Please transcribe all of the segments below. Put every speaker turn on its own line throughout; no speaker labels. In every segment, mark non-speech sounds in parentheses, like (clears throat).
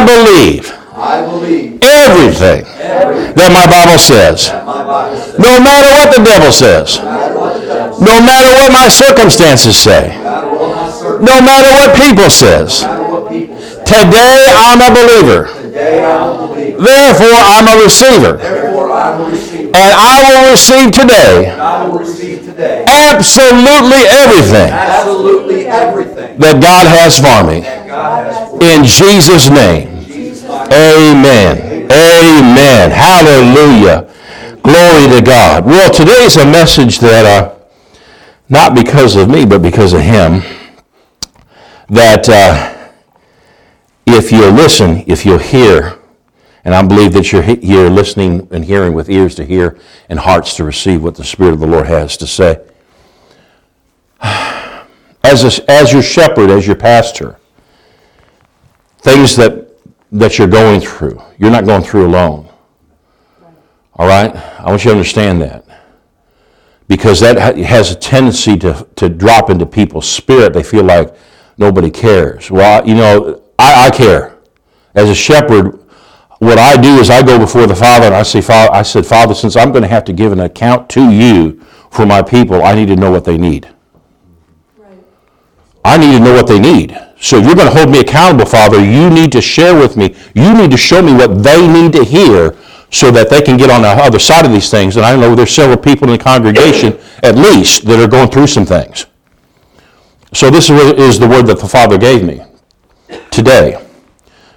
I believe. I believe everything, everything that, my Bible says. My Bible says. No, matter what the devil says. No matter what my circumstances say. No matter what people says. Today, I'm a believer. Therefore, I'm a receiver. And I will receive today Absolutely everything. Absolutely everything. That God has for me. In Jesus' name. Amen. Amen. Hallelujah. Glory to God. Well, today's a message that, uh, not because of me, but because of him, that uh, if you listen, if you hear, and I believe that you're here listening and hearing with ears to hear and hearts to receive what the Spirit of the Lord has to say. (sighs) As, a, as your shepherd, as your pastor, things that, that you're going through, you're not going through alone. All right? I want you to understand that. Because that has a tendency to, to drop into people's spirit. They feel like nobody cares. Well, you know, I, I care. As a shepherd, what I do is I go before the Father and I say, Father, I said, Father, since I'm going to have to give an account to you for my people, I need to know what they need. Right. I need to know what they need. So if you're going to hold me accountable, Father. You need to share with me. You need to show me what they need to hear so that they can get on the other side of these things. And I know there's several people in the congregation, at least, that are going through some things. So this is the word that the Father gave me today.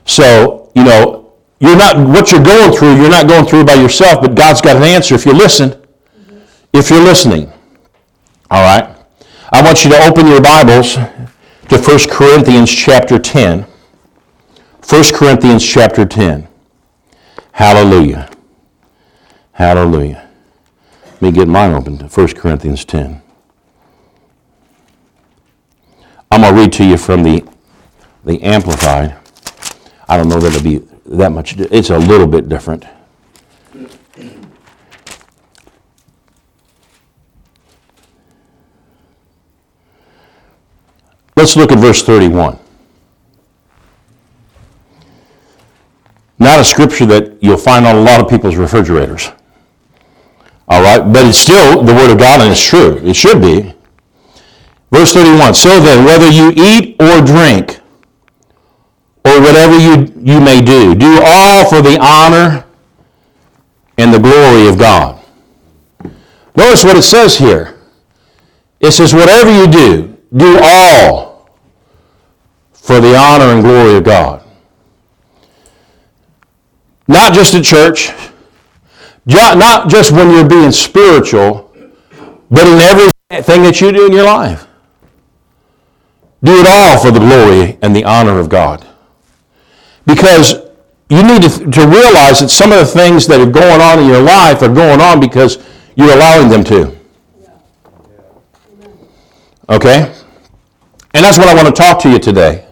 So, you know, you're not what you're going through, you're not going through by yourself, but God's got an answer if you listen. Mm-hmm. If you're listening. All right. I want you to open your Bibles to 1 Corinthians chapter 10. 1 Corinthians chapter 10. Hallelujah. Hallelujah. Let me get mine open to 1 Corinthians 10. I'm going to read to you from the, the Amplified. I don't know that it'll be that much. It's a little bit different. Let's look at verse 31. Not a scripture that you'll find on a lot of people's refrigerators. All right, but it's still the Word of God and it's true. It should be. Verse 31 So then, whether you eat or drink, or whatever you, you may do, do all for the honor and the glory of God. Notice what it says here. It says, whatever you do, do all for the honor and glory of God. Not just at church, not just when you're being spiritual, but in everything that you do in your life. Do it all for the glory and the honor of God because you need to, to realize that some of the things that are going on in your life are going on because you're allowing them to. Okay? And that's what I want to talk to you today.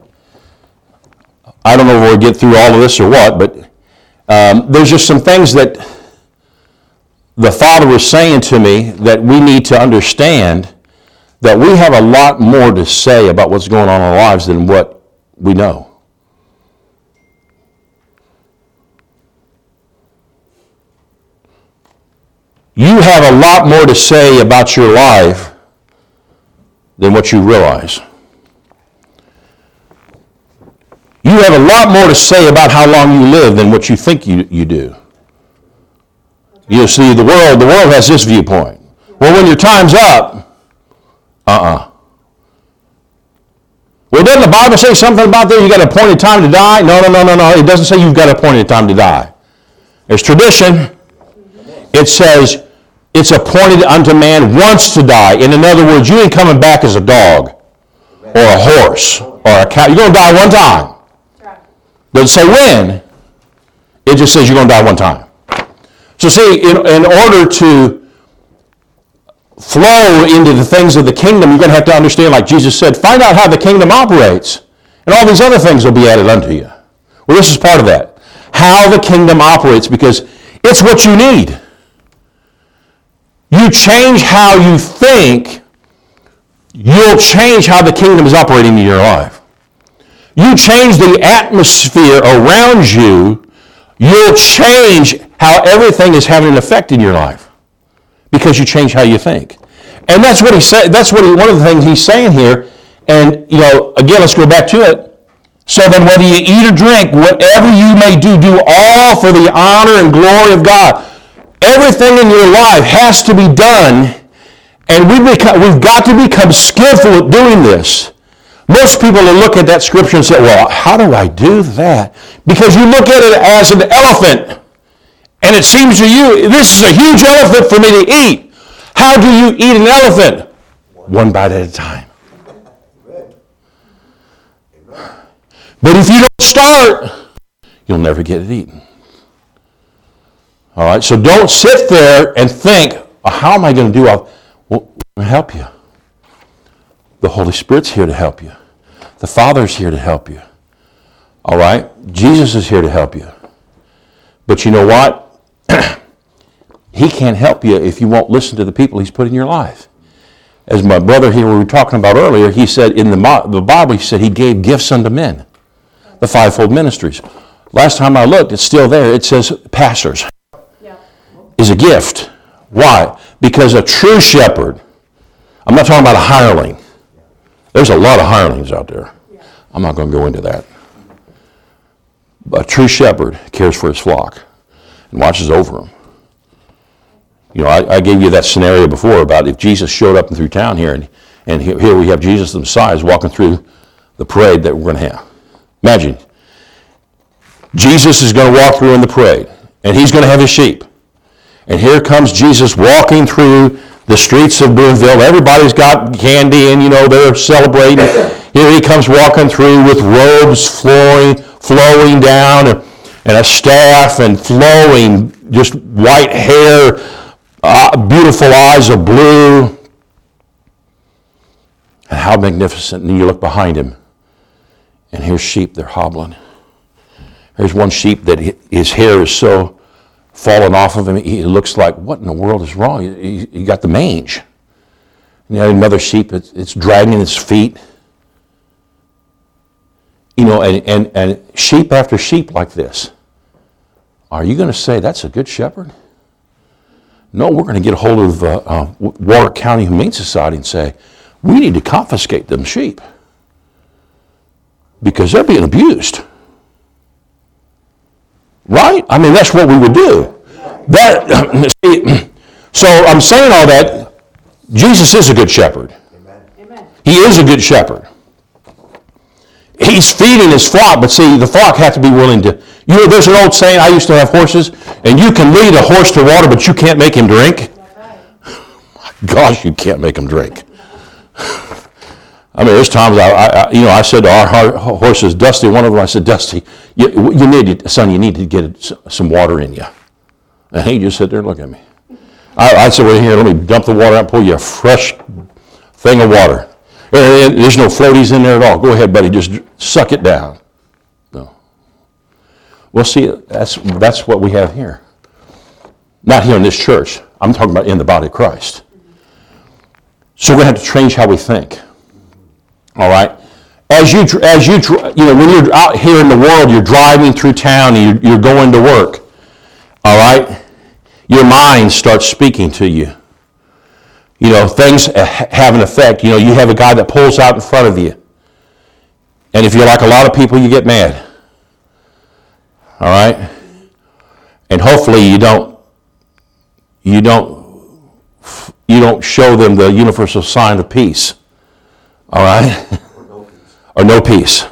I don't know if we'll get through all of this or what, but um, there's just some things that the Father was saying to me that we need to understand that we have a lot more to say about what's going on in our lives than what we know. you have a lot more to say about your life than what you realize. You have a lot more to say about how long you live than what you think you, you do. You see, the world, the world has this viewpoint. Well, when your time's up, uh-uh. Well, doesn't the Bible say something about that? You got appointed time to die? No, no, no, no, no. It doesn't say you've got appointed time to die. It's tradition it says it's appointed unto man once to die. And in other words, you ain't coming back as a dog or a horse or a cow. You're going to die one time. Doesn't say when. It just says you're going to die one time. So see, in, in order to flow into the things of the kingdom, you're going to have to understand, like Jesus said, find out how the kingdom operates. And all these other things will be added unto you. Well, this is part of that. How the kingdom operates, because it's what you need you change how you think, you'll change how the kingdom is operating in your life. You change the atmosphere around you, you'll change how everything is having an effect in your life because you change how you think. And that's what he said. That's what he, one of the things he's saying here. And you know, again, let's go back to it. So then, whether you eat or drink, whatever you may do, do all for the honor and glory of God. Everything in your life has to be done, and we become, we've got to become skillful at doing this. Most people will look at that scripture and say, well, how do I do that? Because you look at it as an elephant, and it seems to you, this is a huge elephant for me to eat. How do you eat an elephant? One bite at a time. But if you don't start, you'll never get it eaten. All right, so don't sit there and think, how am I going to do all? Well, i help you. The Holy Spirit's here to help you. The Father's here to help you. All right? Jesus is here to help you. But you know what? (clears throat) he can't help you if you won't listen to the people he's put in your life. As my brother here, we were talking about earlier, he said in the, the Bible, he said he gave gifts unto men, the fivefold ministries. Last time I looked, it's still there. It says pastors is a gift. Why? Because a true shepherd, I'm not talking about a hireling. There's a lot of hirelings out there. I'm not going to go into that. a true shepherd cares for his flock and watches over them. You know, I, I, gave you that scenario before about if Jesus showed up and through town here, and, and here we have Jesus the Messiah walking through the parade that we're going to have. Imagine, Jesus is going to walk through in the parade, and he's going to have his sheep. And here comes Jesus walking through the streets of Boonville. Everybody's got candy and, you know, they're celebrating. Here he comes walking through with robes flowing, flowing down and a staff and flowing, just white hair, uh, beautiful eyes of blue. And how magnificent. And you look behind him, and here's sheep, they're hobbling. There's one sheep that his hair is so fallen off of him. He looks like, what in the world is wrong? He, he got the mange. And you had another sheep, it's, it's dragging its feet. You know, and, and, and sheep after sheep like this. Are you going to say that's a good shepherd? No, we're going to get a hold of uh, uh, Warrick County Humane Society and say, we need to confiscate them sheep because they're being abused. Right? I mean, that's what we would do. That, (clears throat) see, (clears throat) so I'm saying all that. Jesus is a good shepherd. Amen. He is a good shepherd. He's feeding his flock, but see, the flock have to be willing to. You know, there's an old saying, I used to have horses, and you can lead a horse to water, but you can't make him drink. (laughs) My Gosh, you can't make him drink. I mean, there's times I, I, I you know, I said to our horses, Dusty, one of them, I said, Dusty, you, you need son, you need to get some water in you. And he just sat there and look at me. I, I said, well, here, let me dump the water out and you a fresh thing of water. And there's no floaties in there at all. Go ahead, buddy, just suck it down. No. Well, see, that's, that's what we have here. Not here in this church. I'm talking about in the body of Christ. So we're going to have to change how we think. All right? As you, as you, you know, when you're out here in the world, you're driving through town and you're, you're going to work. All right? Your mind starts speaking to you. You know, things have an effect. You know, you have a guy that pulls out in front of you. And if you're like a lot of people, you get mad. All right? And hopefully you don't you don't you don't show them the universal sign of peace. All right? Or no peace.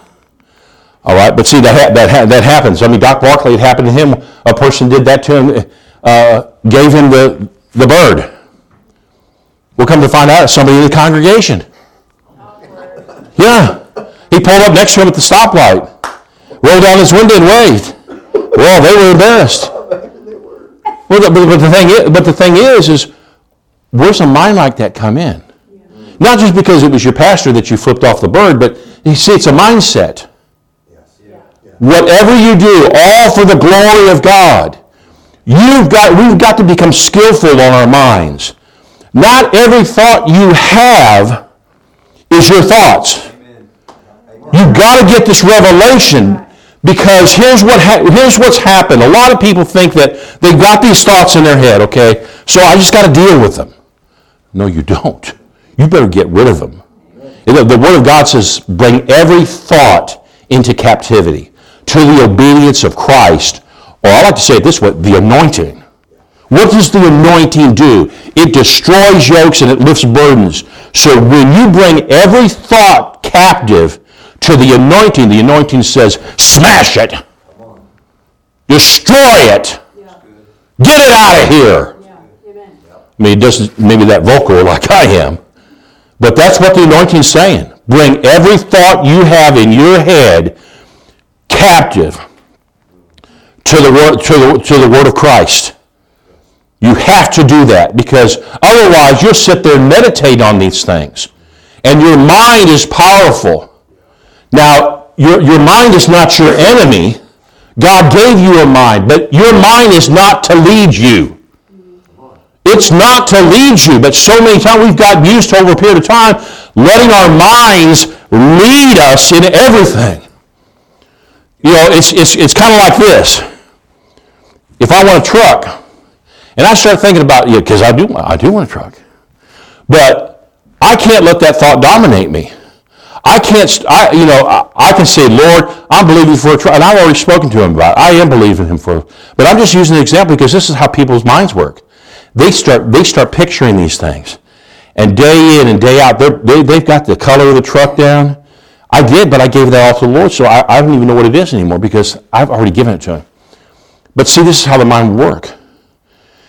All right, but see, that, that, that happens. I mean, Doc Barkley, it happened to him. A person did that to him, uh, gave him the, the bird. We'll come to find out it's somebody in the congregation. Yeah. He pulled up next to him at the stoplight, rolled down his window and waved. Well, they were embarrassed. Well, but, but, the thing is, but the thing is, is where's a mind like that come in? Not just because it was your pastor that you flipped off the bird, but you see, it's a mindset. Whatever you do, all for the glory of God. You've got, we've got to become skillful on our minds. Not every thought you have is your thoughts. You've got to get this revelation because here's what ha- here's what's happened. A lot of people think that they have got these thoughts in their head. Okay, so I just got to deal with them. No, you don't you better get rid of them. The Word of God says, bring every thought into captivity to the obedience of Christ, or I like to say it this way, the anointing. What does the anointing do? It destroys yokes and it lifts burdens. So when you bring every thought captive to the anointing, the anointing says, smash it, destroy it, get it out of here. I mean, it doesn't, maybe that vocal like I am. But that's what the anointing is saying. Bring every thought you have in your head captive to the word, to the, to the word of Christ. You have to do that because otherwise you'll sit there and meditate on these things. And your mind is powerful. Now, your, your mind is not your enemy. God gave you a mind, but your mind is not to lead you. It's not to lead you, but so many times we've gotten used to over a period of time letting our minds lead us in everything. You know, it's, it's, it's kind of like this. If I want a truck, and I start thinking about, yeah, because I do, I do want a truck. But I can't let that thought dominate me. I can't, I, you know, I, I, can say, Lord, I'm believing for a truck. And I've already spoken to him about it. I am believing him for it. But I'm just using the example because this is how people's minds work. They start, they start picturing these things. And day in and day out, they, they've got the color of the truck down. I did, but I gave that all to the Lord, so I, I don't even know what it is anymore because I've already given it to Him. But see, this is how the mind will work.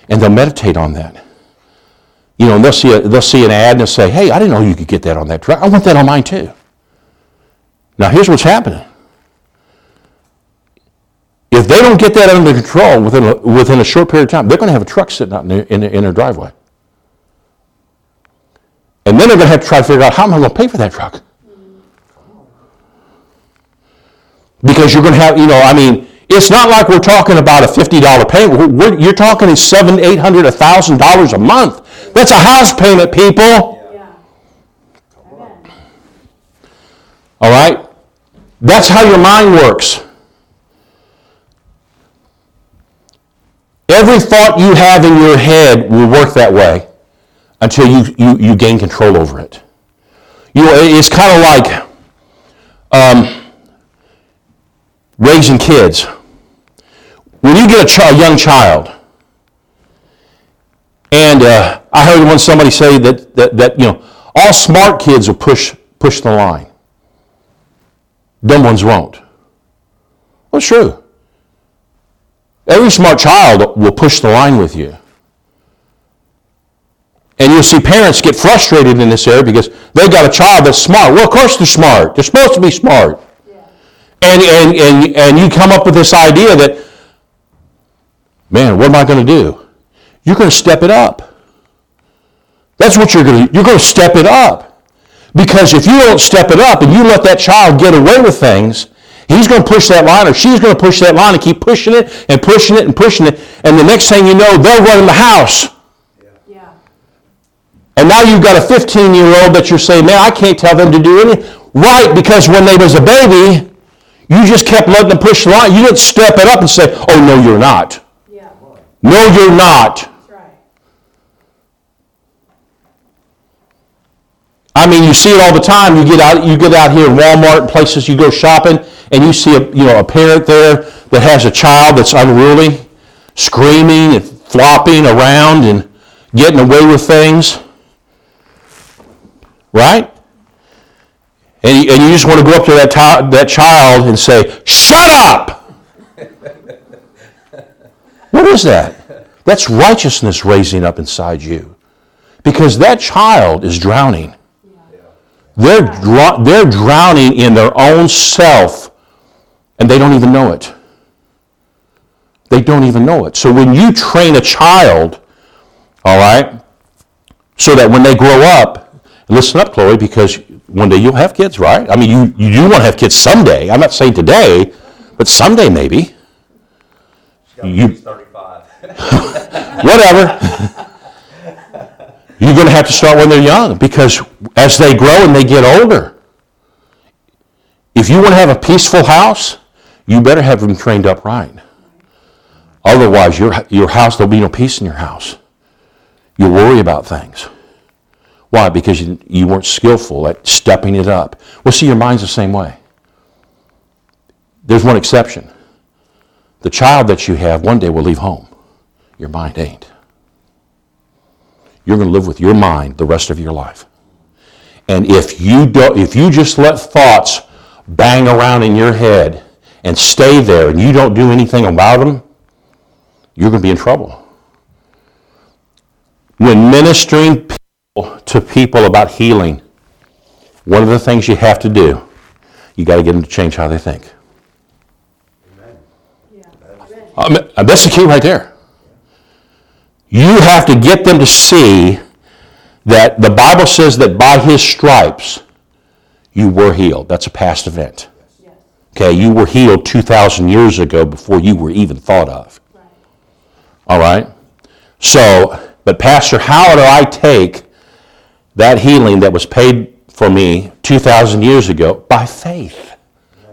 And they'll meditate on that. You know, and they'll see, a, they'll see an ad and they'll say, hey, I didn't know you could get that on that truck. I want that on mine too. Now, here's what's happening if they don't get that under control within a, within a short period of time, they're going to have a truck sitting out in their, in, in their driveway. And then they're going to have to try to figure out how am I going to pay for that truck? Because you're going to have, you know, I mean, it's not like we're talking about a $50 payment. We're, you're talking seven, eight hundred, a thousand dollars a month. That's a house payment, people. Yeah. All right? That's how your mind works. Every thought you have in your head will work that way until you, you, you gain control over it. You it's kind of like um, raising kids. When you get a, ch- a young child, and uh, I heard once somebody say that, that, that, you know, all smart kids will push, push the line. Dumb ones won't. Well, it's true. Every smart child will push the line with you. And you'll see parents get frustrated in this area because they've got a child that's smart. Well, of course they're smart. They're supposed to be smart. Yeah. And, and, and, and you come up with this idea that, man, what am I going to do? You're going to step it up. That's what you're going to You're going to step it up. Because if you don't step it up and you let that child get away with things, He's going to push that line, or she's going to push that line and keep pushing it and pushing it and pushing it. And the next thing you know, they're running the house. Yeah. And now you've got a 15 year old that you're saying, man, I can't tell them to do anything. Right, because when they was a baby, you just kept letting them push the line. You didn't step it up and say, oh, no, you're not. Yeah. No, you're not. I mean, you see it all the time. You get out, you get out here, Walmart, places you go shopping, and you see a, you know, a parent there that has a child that's unruly, screaming and flopping around and getting away with things, right? And you, and you just want to go up to that, t- that child and say, Shut up! (laughs) what is that? That's righteousness raising up inside you. Because that child is drowning. They're, dr- they're drowning in their own self and they don't even know it. They don't even know it. So when you train a child, all right, so that when they grow up, listen up, Chloe, because one day you'll have kids, right? I mean, you, you want to have kids someday. I'm not saying today, but someday maybe. You, 35. (laughs) whatever. You're going to have to start when they're young because as they grow and they get older, if you want to have a peaceful house, you better have them trained up right. Otherwise, your, your house, there'll be no peace in your house. You'll worry about things. Why? Because you, you weren't skillful at stepping it up. Well, see, your mind's the same way. There's one exception. The child that you have one day will leave home. Your mind ain't. You're going to live with your mind the rest of your life. And if you, do, if you just let thoughts bang around in your head, and stay there and you don't do anything about them, you're going to be in trouble. When ministering people, to people about healing, one of the things you have to do, you got to get them to change how they think. Amen. Yeah. Um, that's the key right there. You have to get them to see that the Bible says that by his stripes you were healed. That's a past event. Okay, you were healed 2,000 years ago before you were even thought of. All right? So, but Pastor, how do I take that healing that was paid for me 2,000 years ago? By faith.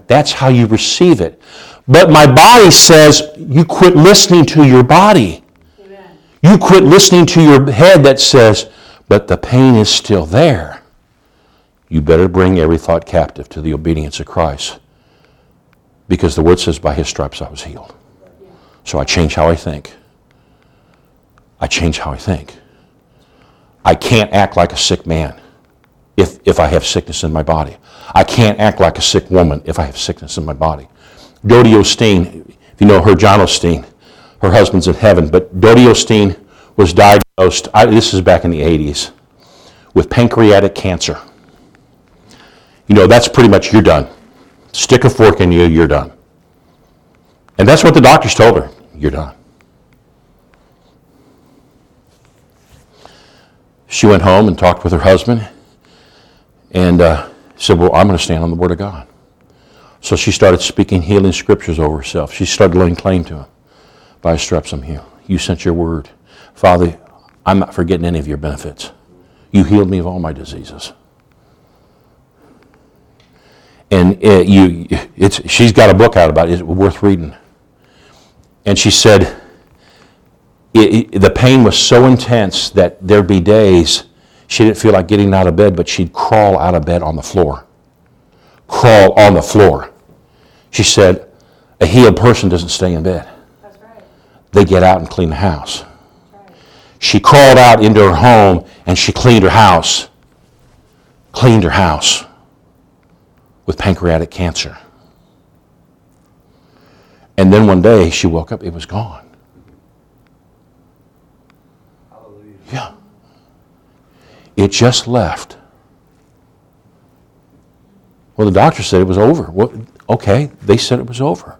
That's how you receive it. But my body says you quit listening to your body. Amen. You quit listening to your head that says, but the pain is still there. You better bring every thought captive to the obedience of Christ. Because the word says, by his stripes I was healed. So I change how I think. I change how I think. I can't act like a sick man if, if I have sickness in my body. I can't act like a sick woman if I have sickness in my body. Dodie Osteen, if you know her, John Osteen, her husband's in heaven, but Dodie Osteen was diagnosed, I, this is back in the 80s, with pancreatic cancer. You know, that's pretty much you're done stick a fork in you, you're done. And that's what the doctors told her you're done. She went home and talked with her husband and uh, said, Well, I'm going to stand on the Word of God. So she started speaking healing scriptures over herself. She started laying claim to him. By stripes I'm here. You sent your word. Father, I'm not forgetting any of your benefits. You healed me of all my diseases and it, you, it's, she's got a book out about it. It's worth reading. And she said, it, it, the pain was so intense that there'd be days she didn't feel like getting out of bed, but she'd crawl out of bed on the floor. Crawl on the floor. She said, a healed person doesn't stay in bed. Right. They get out and clean the house. Right. She crawled out into her home and she cleaned her house. Cleaned her house with pancreatic cancer. And then one day she woke up, it was gone. Hallelujah. Yeah. It just left. Well, the doctor said it was over. okay, they said it was over.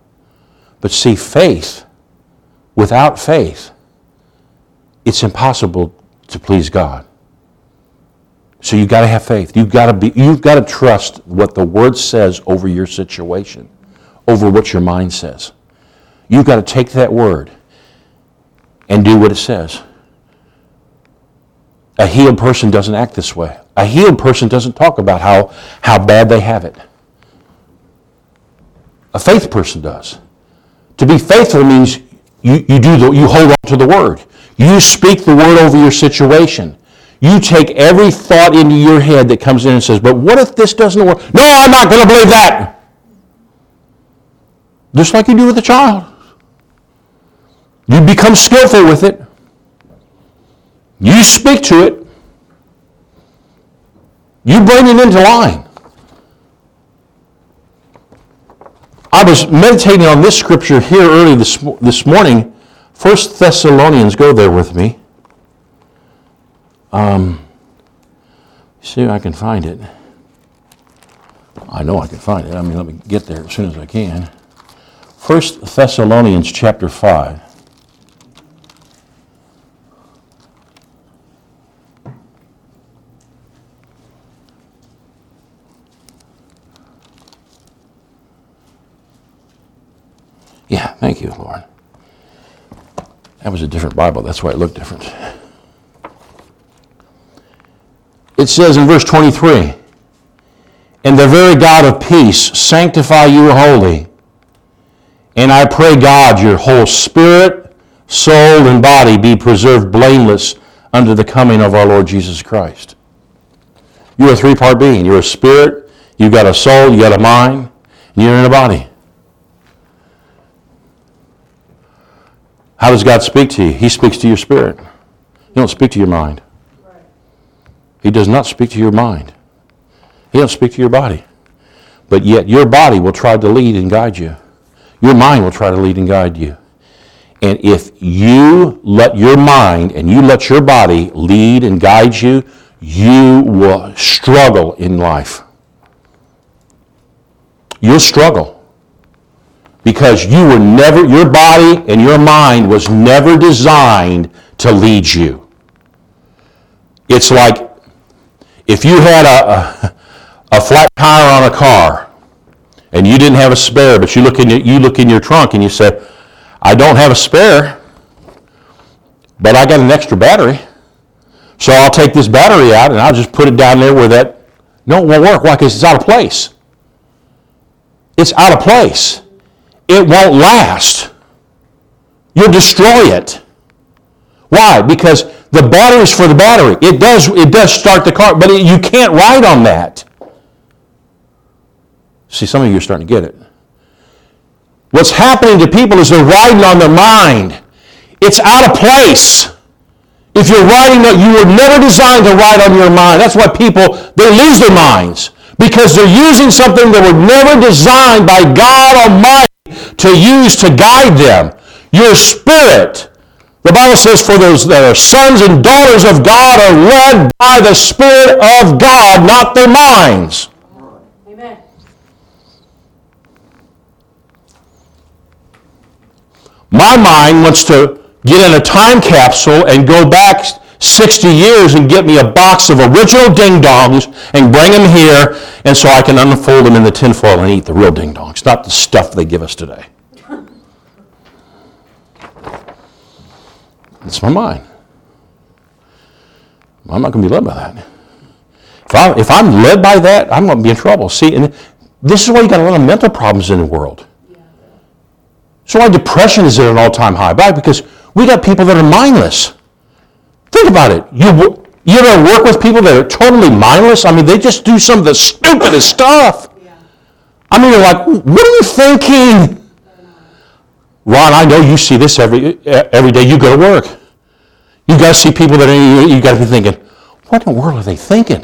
But see, faith, without faith, it's impossible to please God. So you've got to have faith. You've got to be you've got to trust what the word says over your situation, over what your mind says. You've got to take that word and do what it says. A healed person doesn't act this way. A healed person doesn't talk about how, how bad they have it. A faith person does. To be faithful means you, you do the, you hold on to the word. You speak the word over your situation you take every thought into your head that comes in and says, But what if this doesn't work? No, I'm not going to believe that. Just like you do with a child. You become skillful with it, you speak to it, you bring it into line. I was meditating on this scripture here early this, this morning. First Thessalonians, go there with me. Um, see if I can find it. I know I can find it. I mean, let me get there as soon as I can. First Thessalonians chapter 5. Yeah, thank you, Lord. That was a different Bible. That's why it looked different it says in verse 23 And the very God of peace sanctify you wholly. And I pray God, your whole spirit, soul, and body be preserved blameless under the coming of our Lord Jesus Christ. You're a three part being. You're a spirit, you've got a soul, you've got a mind, and you're in a body. How does God speak to you? He speaks to your spirit. He don't speak to your mind. He does not speak to your mind. He doesn't speak to your body. But yet your body will try to lead and guide you. Your mind will try to lead and guide you. And if you let your mind and you let your body lead and guide you, you will struggle in life. You'll struggle because you were never, your body and your mind was never designed to lead you. It's like if you had a, a, a flat tire on a car and you didn't have a spare, but you look in your, you look in your trunk and you say, I don't have a spare, but I got an extra battery. So I'll take this battery out and I'll just put it down there where that no, it won't work. Why? Because it's out of place. It's out of place. It won't last. You'll destroy it. Why? Because the battery's for the battery. It does, it does start the car, but it, you can't ride on that. See, some of you are starting to get it. What's happening to people is they're riding on their mind. It's out of place. If you're riding, you were never designed to ride on your mind. That's why people, they lose their minds. Because they're using something that was never designed by God Almighty to use to guide them. Your spirit the Bible says, For those that are sons and daughters of God are led by the Spirit of God, not their minds. Amen. My mind wants to get in a time capsule and go back 60 years and get me a box of original ding dongs and bring them here and so I can unfold them in the tinfoil and eat the real ding dongs, not the stuff they give us today. It's my mind. I'm not going to be led by that. If, I, if I'm led by that, I'm going to be in trouble. See, and this is why you got a lot of mental problems in the world. So why depression is at an all-time high. Why? Because we got people that are mindless. Think about it. You you ever work with people that are totally mindless? I mean, they just do some of the stupidest stuff. Yeah. I mean, you're like, what are you thinking? Ron, I know you see this every, eh, every day you go to work. You gotta see people that are, you got to be thinking, what in the world are they thinking?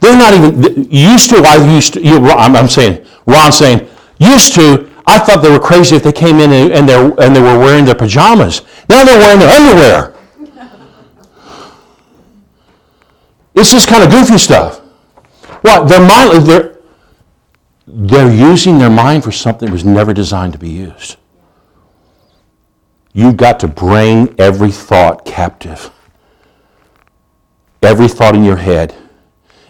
They're not even, used to, I used to, you, I'm saying, Ron saying, used to, I thought they were crazy if they came in and, and, and they were wearing their pajamas. Now they're wearing their underwear. It's just kind of goofy stuff. What? They're, mind, they're they're using their mind for something that was never designed to be used. You've got to bring every thought captive. Every thought in your head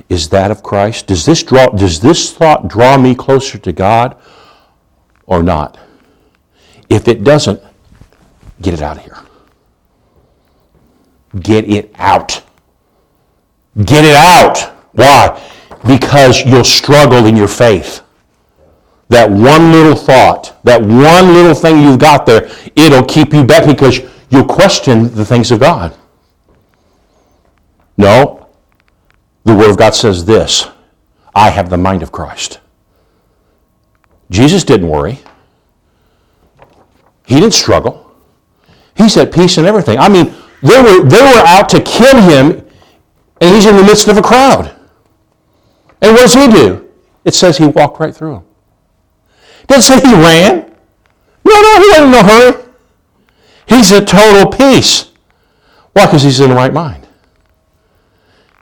is that of Christ. Does this draw does this thought draw me closer to God or not? If it doesn't, get it out of here. Get it out. Get it out. Why? Because you'll struggle in your faith. That one little thought, that one little thing you've got there, it'll keep you back because you'll question the things of God. No, the Word of God says this I have the mind of Christ. Jesus didn't worry, he didn't struggle. He's at peace in everything. I mean, they were, they were out to kill him, and he's in the midst of a crowd. And what does he do? It says he walked right through them. Did not say he ran. No, no, he wasn't in a hurry. He's at total peace. Why? Because he's in the right mind.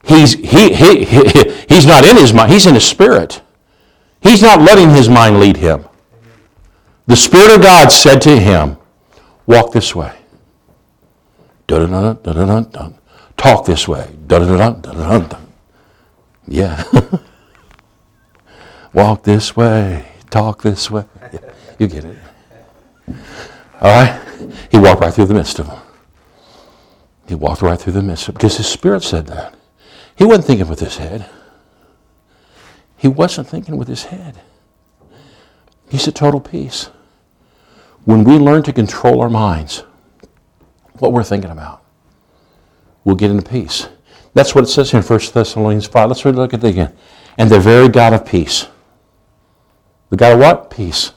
He's, he, he, he, he's not in his mind. He's in his spirit. He's not letting his mind lead him. The Spirit of God said to him, walk this way. Dun, dun, dun, Talk this way. Yeah. (laughs) walk this way talk this way. Yeah, you get it. All right? He walked right through the midst of them. He walked right through the midst of them because his spirit said that. He wasn't thinking with his head. He wasn't thinking with his head. He's at total peace. When we learn to control our minds, what we're thinking about, we'll get into peace. That's what it says here in 1 Thessalonians 5. Let's really look at it again. And the very God of peace we got to what? Peace.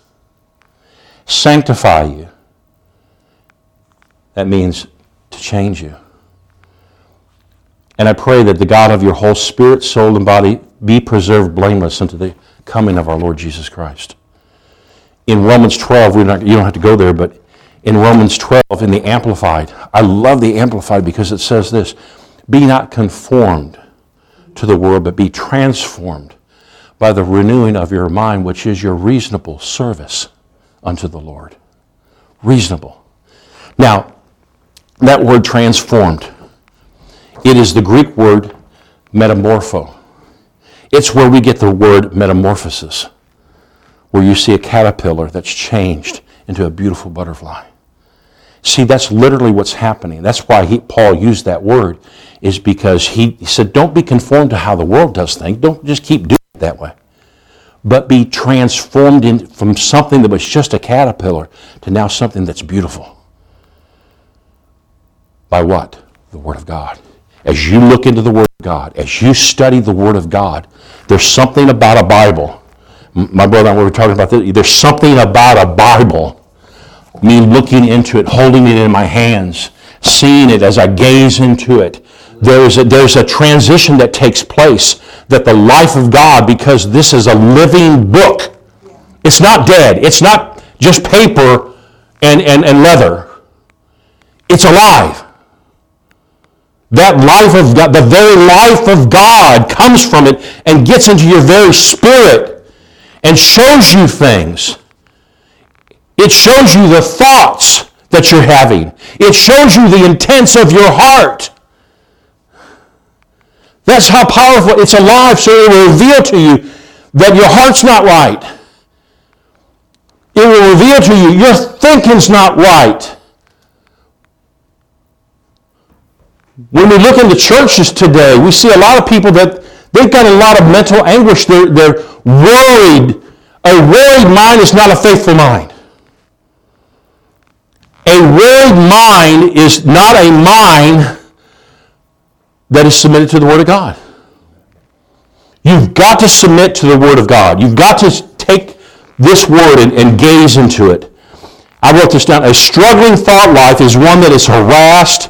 Sanctify you. That means to change you. And I pray that the God of your whole spirit, soul, and body be preserved blameless unto the coming of our Lord Jesus Christ. In Romans 12, not, you don't have to go there, but in Romans 12, in the Amplified, I love the Amplified because it says this Be not conformed to the world, but be transformed by the renewing of your mind, which is your reasonable service unto the Lord. Reasonable. Now, that word transformed, it is the Greek word metamorpho. It's where we get the word metamorphosis, where you see a caterpillar that's changed into a beautiful butterfly. See, that's literally what's happening. That's why he, Paul used that word, is because he, he said, don't be conformed to how the world does things. Don't just keep doing that way, but be transformed in, from something that was just a caterpillar to now something that's beautiful. By what? The Word of God. As you look into the Word of God, as you study the Word of God, there's something about a Bible. My brother and I were talking about this. There's something about a Bible, me looking into it, holding it in my hands, seeing it as I gaze into it, there's a, there's a transition that takes place that the life of God, because this is a living book, it's not dead. It's not just paper and, and, and leather. It's alive. That life of God, the very life of God comes from it and gets into your very spirit and shows you things. It shows you the thoughts that you're having. It shows you the intents of your heart. That's how powerful. It's alive, so it will reveal to you that your heart's not right. It will reveal to you your thinking's not right. When we look in the churches today, we see a lot of people that they've got a lot of mental anguish. They're, they're worried. A worried mind is not a faithful mind. A worried mind is not a mind that is submitted to the Word of God. You've got to submit to the Word of God. You've got to take this Word and, and gaze into it. I wrote this down. A struggling thought life is one that is harassed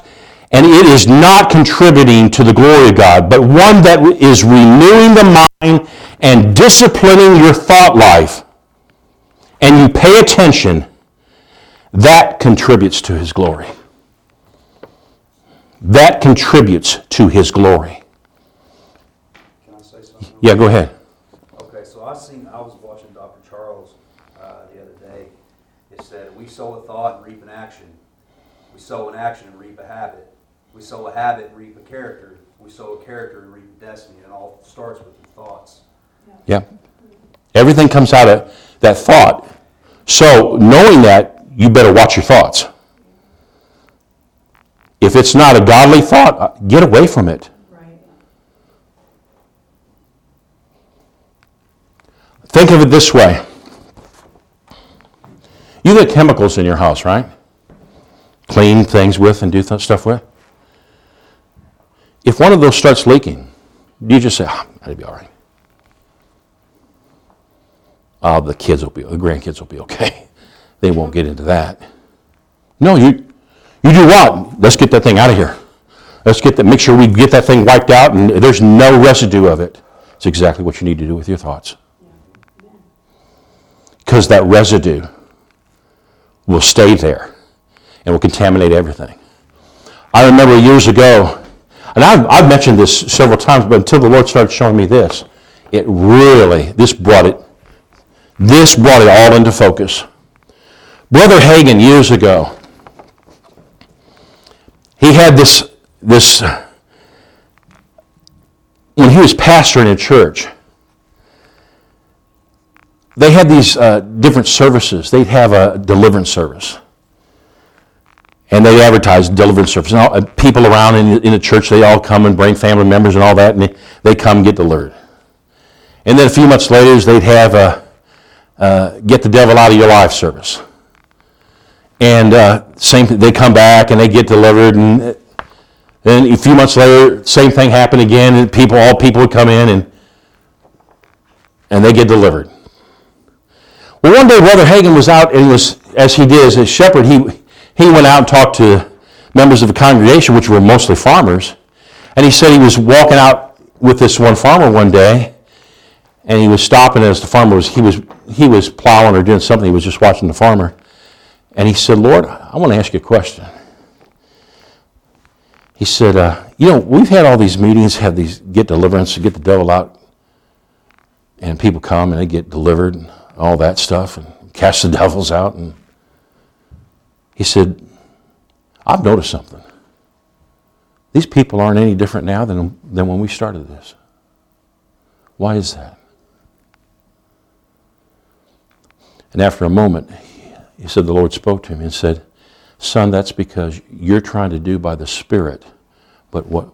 and it is not contributing to the glory of God, but one that is renewing the mind and disciplining your thought life. And you pay attention, that contributes to His glory. That contributes to his glory. Can I say something? Yeah, go ahead.
Okay, so I seen I was watching Dr. Charles uh, the other day. It said we sow a thought and reap an action. We sow an action and reap a habit. We sow a habit and reap a character. We sow a character and reap destiny. It all starts with the thoughts.
Yeah. Everything comes out of that thought. So knowing that, you better watch your thoughts. If it's not a godly thought, uh, get away from it. Right. Think of it this way. You get chemicals in your house, right? Clean things with and do th- stuff with. If one of those starts leaking, you just say, oh, ah, that'll be all right. Oh, the kids will be, the grandkids will be okay. (laughs) They won't get into that. No, you you do what? Let's get that thing out of here. Let's get that, make sure we get that thing wiped out and there's no residue of it. It's exactly what you need to do with your thoughts. Because that residue will stay there and will contaminate everything. I remember years ago, and I've, I've mentioned this several times, but until the Lord started showing me this, it really, this brought it, this brought it all into focus. Brother Hagin years ago he had this, this when he was pastor in a church, they had these uh, different services. They'd have a deliverance service. And they advertised deliverance service. And, all, people around in, in, the church, they all come and bring family members and all that, and they, they come get delivered. And then a few months later, they'd have a uh, Get the Devil Out of Your Life service and uh, same they come back and they get delivered and then a few months later same thing happened again and people all people would come in and and they get delivered well one day brother Hagin was out and was as he did as a shepherd he he went out and talked to members of the congregation which were mostly farmers and he said he was walking out with this one farmer one day and he was stopping as the farmer was he was he was plowing or doing something he was just watching the farmer and he said, Lord, I want to ask you a question. He said, uh, You know, we've had all these meetings, have these get deliverance, get the devil out, and people come and they get delivered and all that stuff and cast the (laughs) devils out. And he said, I've noticed something. These people aren't any different now than, than when we started this. Why is that? And after a moment, he said, The Lord spoke to him and said, Son, that's because you're trying to do by the Spirit, but, what,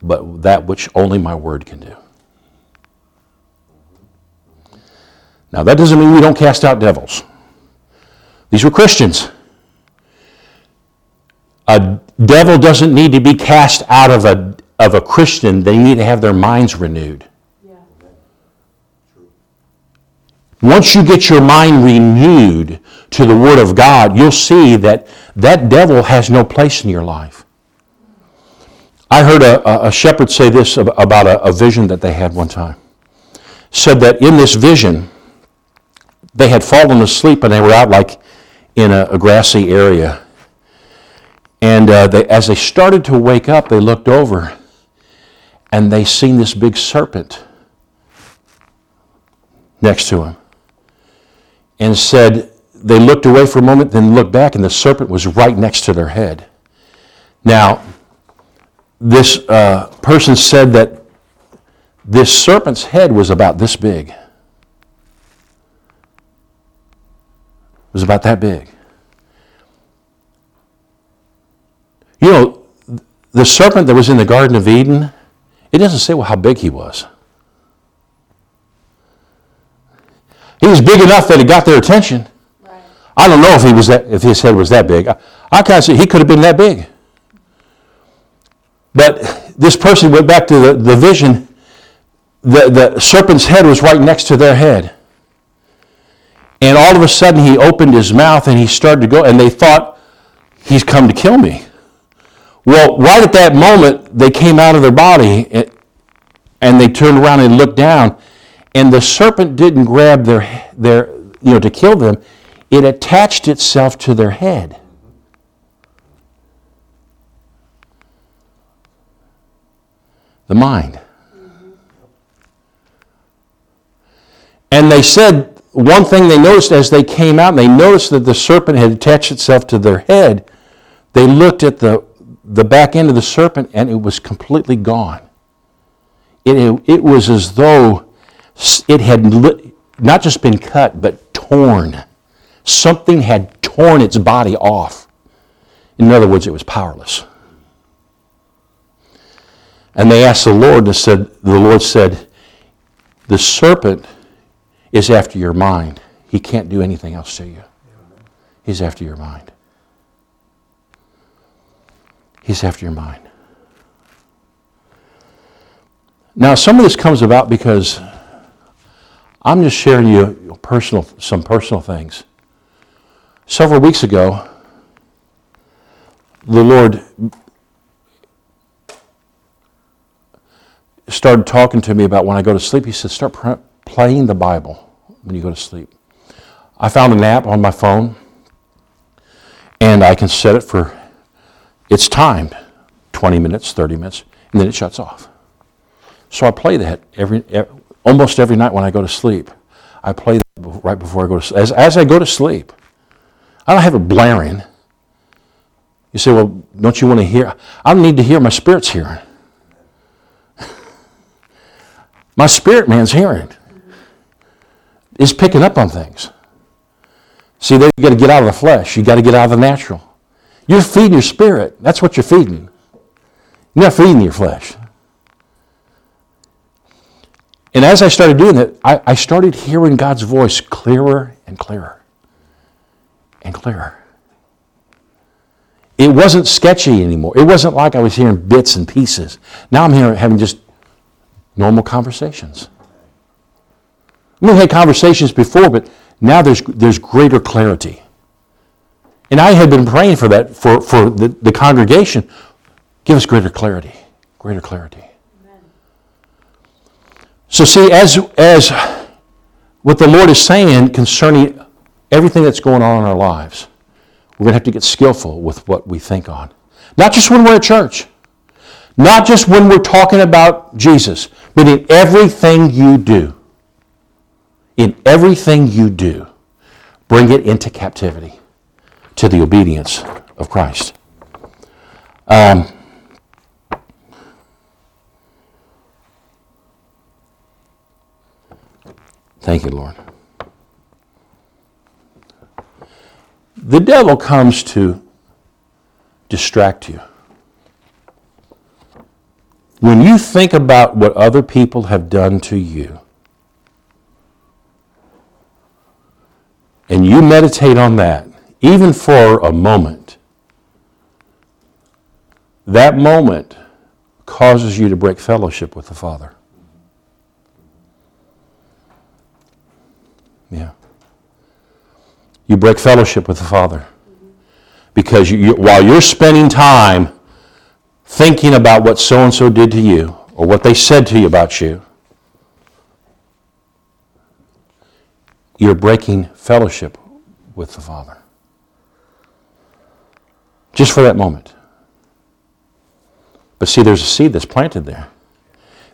but that which only my word can do. Now, that doesn't mean we don't cast out devils. These were Christians. A devil doesn't need to be cast out of a, of a Christian, they need to have their minds renewed. Once you get your mind renewed, to the Word of God, you'll see that that devil has no place in your life. I heard a, a shepherd say this about a, a vision that they had one time. Said that in this vision, they had fallen asleep and they were out like in a, a grassy area. And uh, they, as they started to wake up, they looked over and they seen this big serpent next to him and said, they looked away for a moment, then looked back, and the serpent was right next to their head. Now, this uh, person said that this serpent's head was about this big. It was about that big. You know, the serpent that was in the Garden of Eden, it doesn't say well, how big he was. He was big enough that it got their attention. I don't know if he was that, if his head was that big. I, I kind of see he could have been that big. But this person went back to the, the vision. The, the serpent's head was right next to their head. And all of a sudden he opened his mouth and he started to go, and they thought, he's come to kill me. Well, right at that moment, they came out of their body and, eh, and they turned around and looked down, and the serpent didn't grab their, their you know, to kill them it attached itself to their head. The mind. And they said, one thing they noticed as they came out, and they noticed that the serpent had attached itself to their head. They looked at the, the back end of the serpent, and it was completely gone. It, it, it was as though it had not just been cut, but torn Something had torn its body off. In other words, it was powerless. And they asked the Lord, and said, the Lord said, The serpent is after your mind. He can't do anything else to you. He's after your mind. He's after your mind. Now, some of this comes about because I'm just sharing you personal, some personal things. Several weeks ago, the Lord started talking to me about when I go to sleep. He said, Start pr- playing the Bible when you go to sleep. I found an app on my phone, and I can set it for it's timed 20 minutes, 30 minutes, and then it shuts off. So I play that every, every almost every night when I go to sleep. I play that right before I go to sleep. As, as I go to sleep, I don't have it blaring. You say, well, don't you want to hear? I don't need to hear my spirit's hearing. (laughs) my spirit man's hearing. is picking up on things. See, there you got to get out of the flesh. You got to get out of the natural. You're feeding your spirit. That's what you're feeding. You're not feeding your flesh. And as I started doing that, I, I started hearing God's voice clearer and clearer and clearer. It wasn't sketchy anymore. It wasn't like I was hearing bits and pieces. Now I'm here having just normal conversations. We had conversations before, but now there's, there's greater clarity. And I had been praying for that, for, for the, the congregation. Give us greater clarity, greater clarity. Amen. So, see, as, as what the Lord is saying concerning everything that's going on in our lives. We're going to have to get skillful with what we think on. Not just when we're at church, not just when we're talking about Jesus, but in everything you do. In everything you do, bring it into captivity to the obedience of Christ. Um, thank you, Lord. The devil comes to distract you. When you think about what other people have done to you, and you meditate on that, even for a moment, that moment causes you to break fellowship with the Father. you break fellowship with the Father. Because you, you, while you're spending time thinking about what so and so did to you or what they said to you about you, you're breaking fellowship with the Father. Just for that moment. But see, there's a seed that's planted there.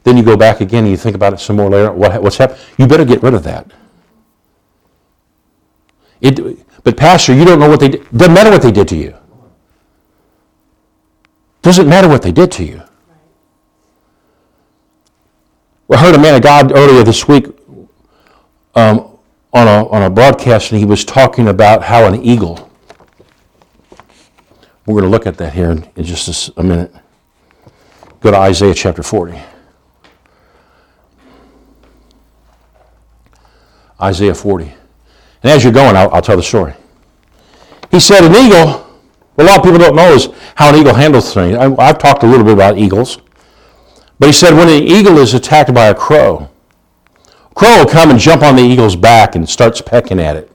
Then you go back again and you think about it some more later. What, what's happened? You better get rid of that. It, but pastor, you don't know what they did. Doesn't matter what they did to you. Doesn't matter what they did to you. Well, I heard a man of God earlier this week um, on, a, on a broadcast, and he was talking about how an eagle. We're going to look at that here in, in just a minute. Go to Isaiah chapter 40. Isaiah 40. And as you're going, I'll, I'll tell the story. He said, An eagle, a lot of people don't know is how an eagle handles things. I, I've talked a little bit about eagles. But he said, When an eagle is attacked by a crow, a crow will come and jump on the eagle's back and starts pecking at it.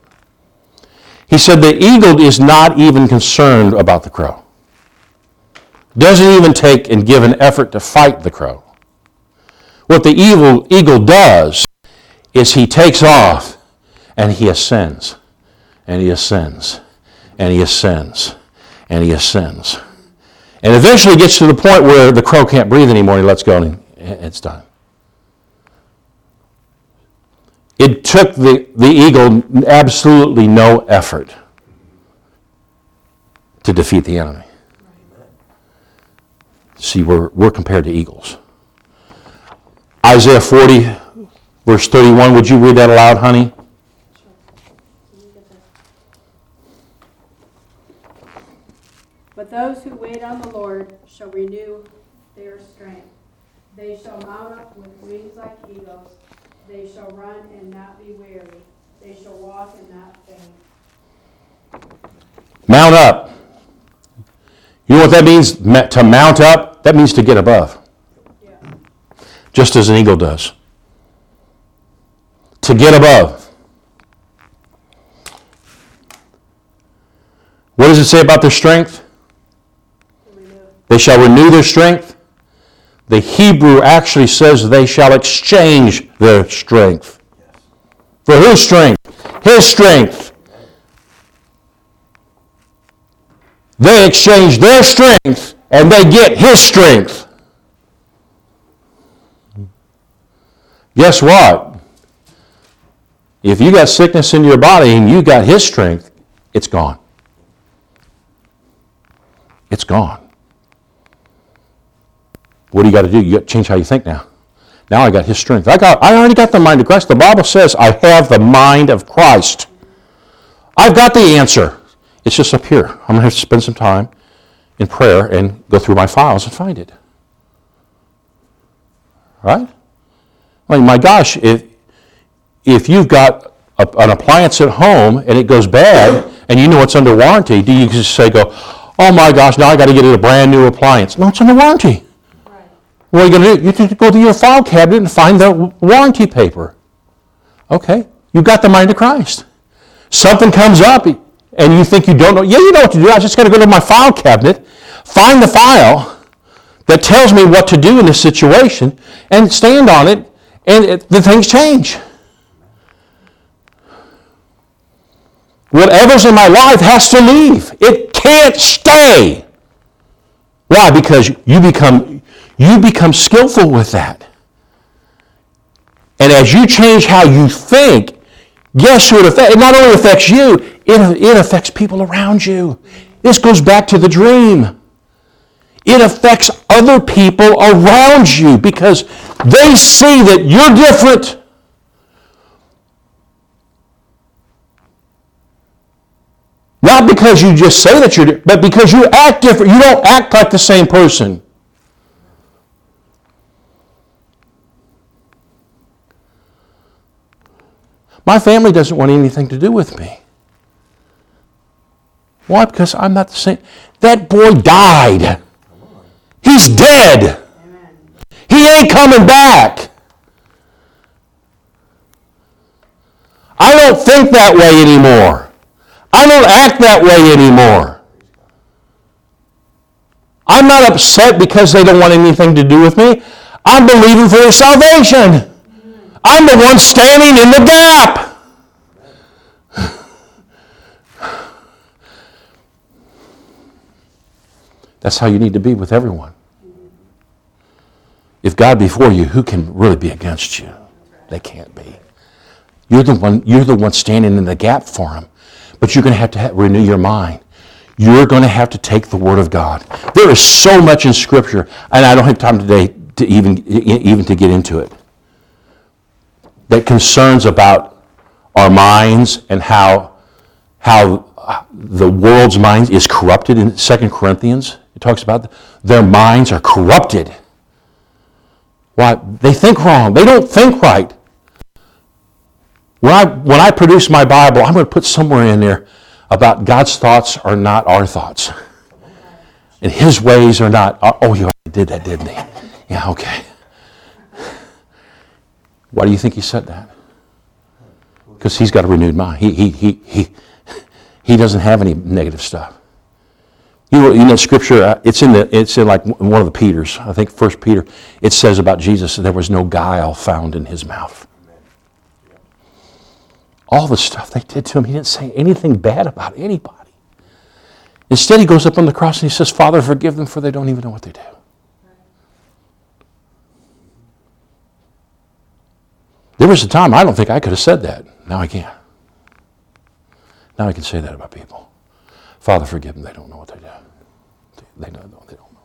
He said, The eagle is not even concerned about the crow doesn't even take and give an effort to fight the crow. What the evil eagle does is he takes off and he ascends, and he ascends, and he ascends, and he ascends. And eventually gets to the point where the crow can't breathe anymore. He lets go and it's done. It took the, the eagle absolutely no effort to defeat the enemy. See, we're, we're compared to eagles. Isaiah 40, verse 31. Would you read that aloud, honey?
those who wait on the Lord shall renew their strength. They shall mount up with wings like eagles. They shall run and not be weary. They shall walk and not faint.
Mount up. You know what that means? To mount up, that means to get above. Just as an eagle does. To get above. What does it say about their strength? They shall renew their strength. The Hebrew actually says they shall exchange their strength. For whose strength? His strength. They exchange their strength and they get his strength. Guess what? If you got sickness in your body and you got his strength, it's gone. It's gone. What do you got to do? You got to change how you think now. Now I got his strength. I got I already got the mind of Christ. The Bible says I have the mind of Christ. I've got the answer. It's just up here. I'm gonna have to spend some time in prayer and go through my files and find it. Right? I mean, my gosh, if if you've got a, an appliance at home and it goes bad and you know it's under warranty, do you just say go, oh my gosh, now I got to get a brand new appliance? No, it's under warranty. What are you going to do? You just go to your file cabinet and find the warranty paper. Okay, you've got the mind of Christ. Something comes up and you think you don't know. Yeah, you know what to do. I just got to go to my file cabinet, find the file that tells me what to do in this situation, and stand on it, and it, the things change. Whatever's in my life has to leave. It can't stay. Why? Because you become you become skillful with that. And as you change how you think, guess who it affects? It not only affects you, it, it affects people around you. This goes back to the dream. It affects other people around you because they see that you're different. Not because you just say that you're, but because you act different. You don't act like the same person. My family doesn't want anything to do with me. Why? Because I'm not the same. That boy died. He's dead. He ain't coming back. I don't think that way anymore. I don't act that way anymore. I'm not upset because they don't want anything to do with me. I'm believing for their salvation. I'm the one standing in the gap. That's how you need to be with everyone. If God be for you, who can really be against you? They can't be. You're the one, you're the one standing in the gap for him. But you're going to have to have, renew your mind. You're going to have to take the Word of God. There is so much in Scripture, and I don't have time today to even, even to get into it that concerns about our minds and how, how the world's mind is corrupted in 2 Corinthians. It talks about their minds are corrupted. Why? They think wrong. They don't think right. When I, when I produce my Bible, I'm going to put somewhere in there about God's thoughts are not our thoughts. And his ways are not, uh, oh, yeah, I did that, didn't he? Yeah, okay. Why do you think he said that? Because he's got a renewed mind. He, he, he, he, he doesn't have any negative stuff. You, you know, scripture, uh, it's in, the, it's in like one of the Peters, I think First Peter, it says about Jesus that there was no guile found in his mouth. All the stuff they did to him, he didn't say anything bad about anybody. Instead, he goes up on the cross and he says, Father, forgive them, for they don't even know what they do. There was a time I don't think I could have said that. Now I can. Now I can say that about people. Father, forgive them. They don't know what they do. They don't know. They don't know.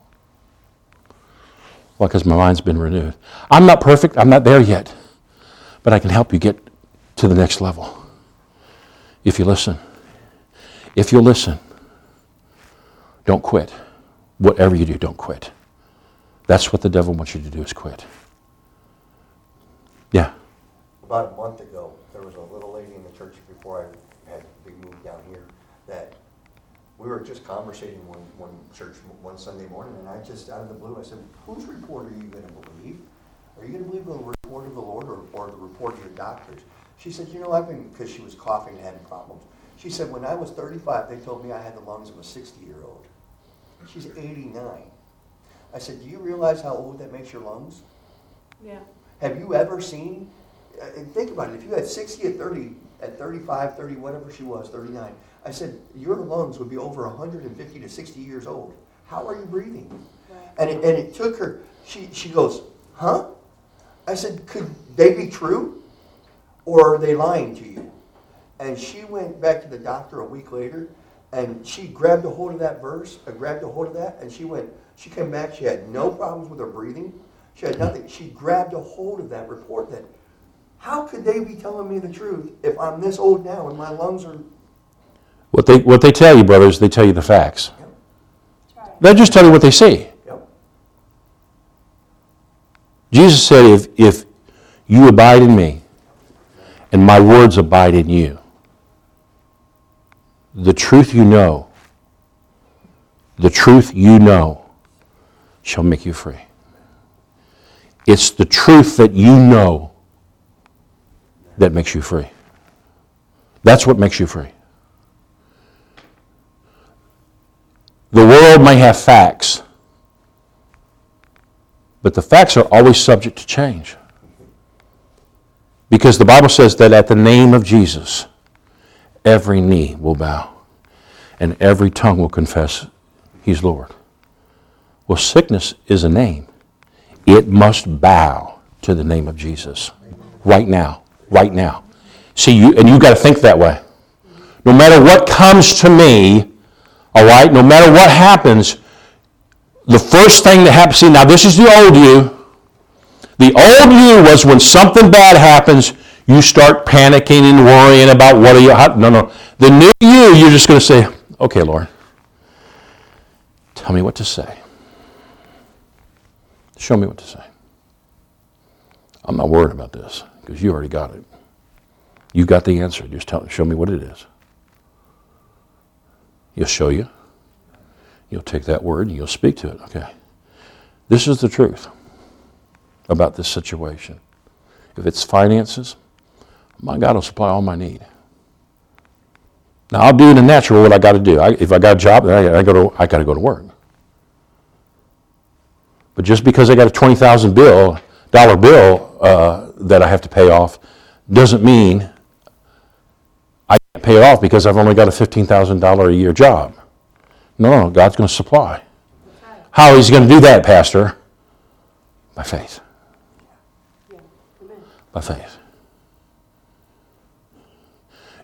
Well, because my mind's been renewed. I'm not perfect. I'm not there yet. But I can help you get to the next level if you listen. If you listen, don't quit. Whatever you do, don't quit. That's what the devil wants you to do is quit. Yeah
about a month ago, there was a little lady in the church before I had been moved down here that we were just conversating one, one church one Sunday morning, and I just out of the blue I said, "Whose report are you going to believe? Are you going to believe the report of the Lord or, or the report of your doctors?" She said, "You know, I've been because she was coughing and having problems." She said, "When I was 35, they told me I had the lungs of a 60-year-old. She's 89." I said, "Do you realize how old that makes your lungs?" Yeah. Have you ever seen and think about it, if you had 60 at 30, at 35, 30, whatever she was, 39, I said, your lungs would be over 150 to 60 years old. How are you breathing? Right. And, it, and it took her, she, she goes, huh? I said, could they be true? Or are they lying to you? And she went back to the doctor a week later and she grabbed a hold of that verse, I uh, grabbed a hold of that, and she went, she came back, she had no problems with her breathing. She had nothing. She grabbed a hold of that report that how could they be telling me the truth if I'm this old now and my lungs are.
What they, what they tell you, brothers, they tell you the facts. Yep. They just tell you what they see. Yep. Jesus said, if, if you abide in me and my words abide in you, the truth you know, the truth you know shall make you free. It's the truth that you know that makes you free. That's what makes you free. The world may have facts, but the facts are always subject to change. Because the Bible says that at the name of Jesus, every knee will bow and every tongue will confess he's Lord. Well, sickness is a name, it must bow to the name of Jesus right now right now. See, you, and you've got to think that way. No matter what comes to me, all right, no matter what happens, the first thing that happens, see, now this is the old you. The old you was when something bad happens, you start panicking and worrying about what are you, how, no, no. The new you, you're just going to say, okay, Lord, tell me what to say. Show me what to say. I'm not worried about this because you already got it. You got the answer. Just tell, show me what it is. He'll show you. You'll take that word and you'll speak to it. Okay. This is the truth about this situation. If it's finances, my God will supply all my need. Now I'll do in the natural what I got to do. I, if I got a job, then I, I go to I got to go to work. But just because I got a twenty thousand bill dollar bill uh, that I have to pay off doesn't mean I can't pay it off because I've only got a $15,000 a year job. No, no, God's going to supply. How is He going to do that, Pastor? By faith. By faith.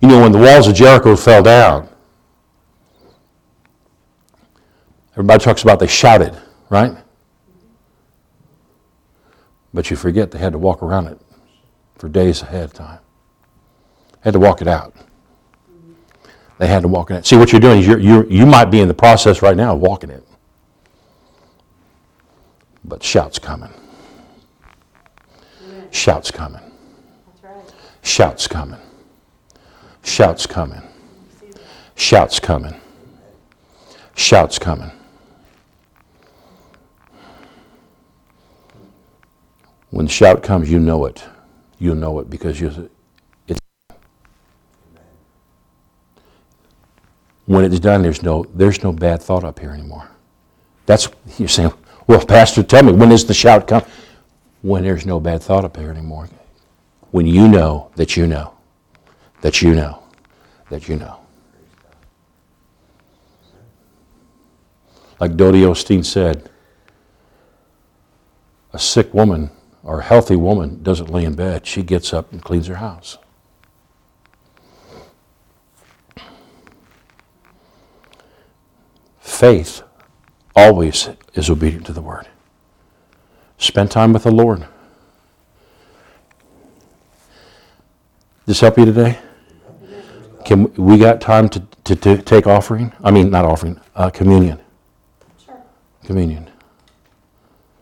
You know, when the walls of Jericho fell down, everybody talks about they shouted, right? But you forget they had to walk around it for days ahead of time. They had to walk it out. They had to walk it out. See, what you're doing is you you you might be in the process right now of walking it. But shout's coming. Shout's coming. Shout's coming. Shout's coming. Shout's coming. Shout's coming. When the shout comes, you know it. You know it because you, it's when it's done. There's no there's no bad thought up here anymore. That's you're saying. Well, Pastor, tell me when does the shout come? When there's no bad thought up here anymore. When you know that you know, that you know, that you know. Like Dodie Osteen said, a sick woman or healthy woman doesn't lay in bed, she gets up and cleans her house. Faith always is obedient to the word. Spend time with the Lord. This help you today? Can we got time to, to, to take offering? I mean, not offering, uh, communion. Sure. Communion.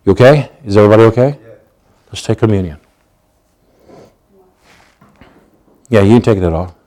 You okay? Is everybody okay? Let's take communion. Yeah, you can take that off.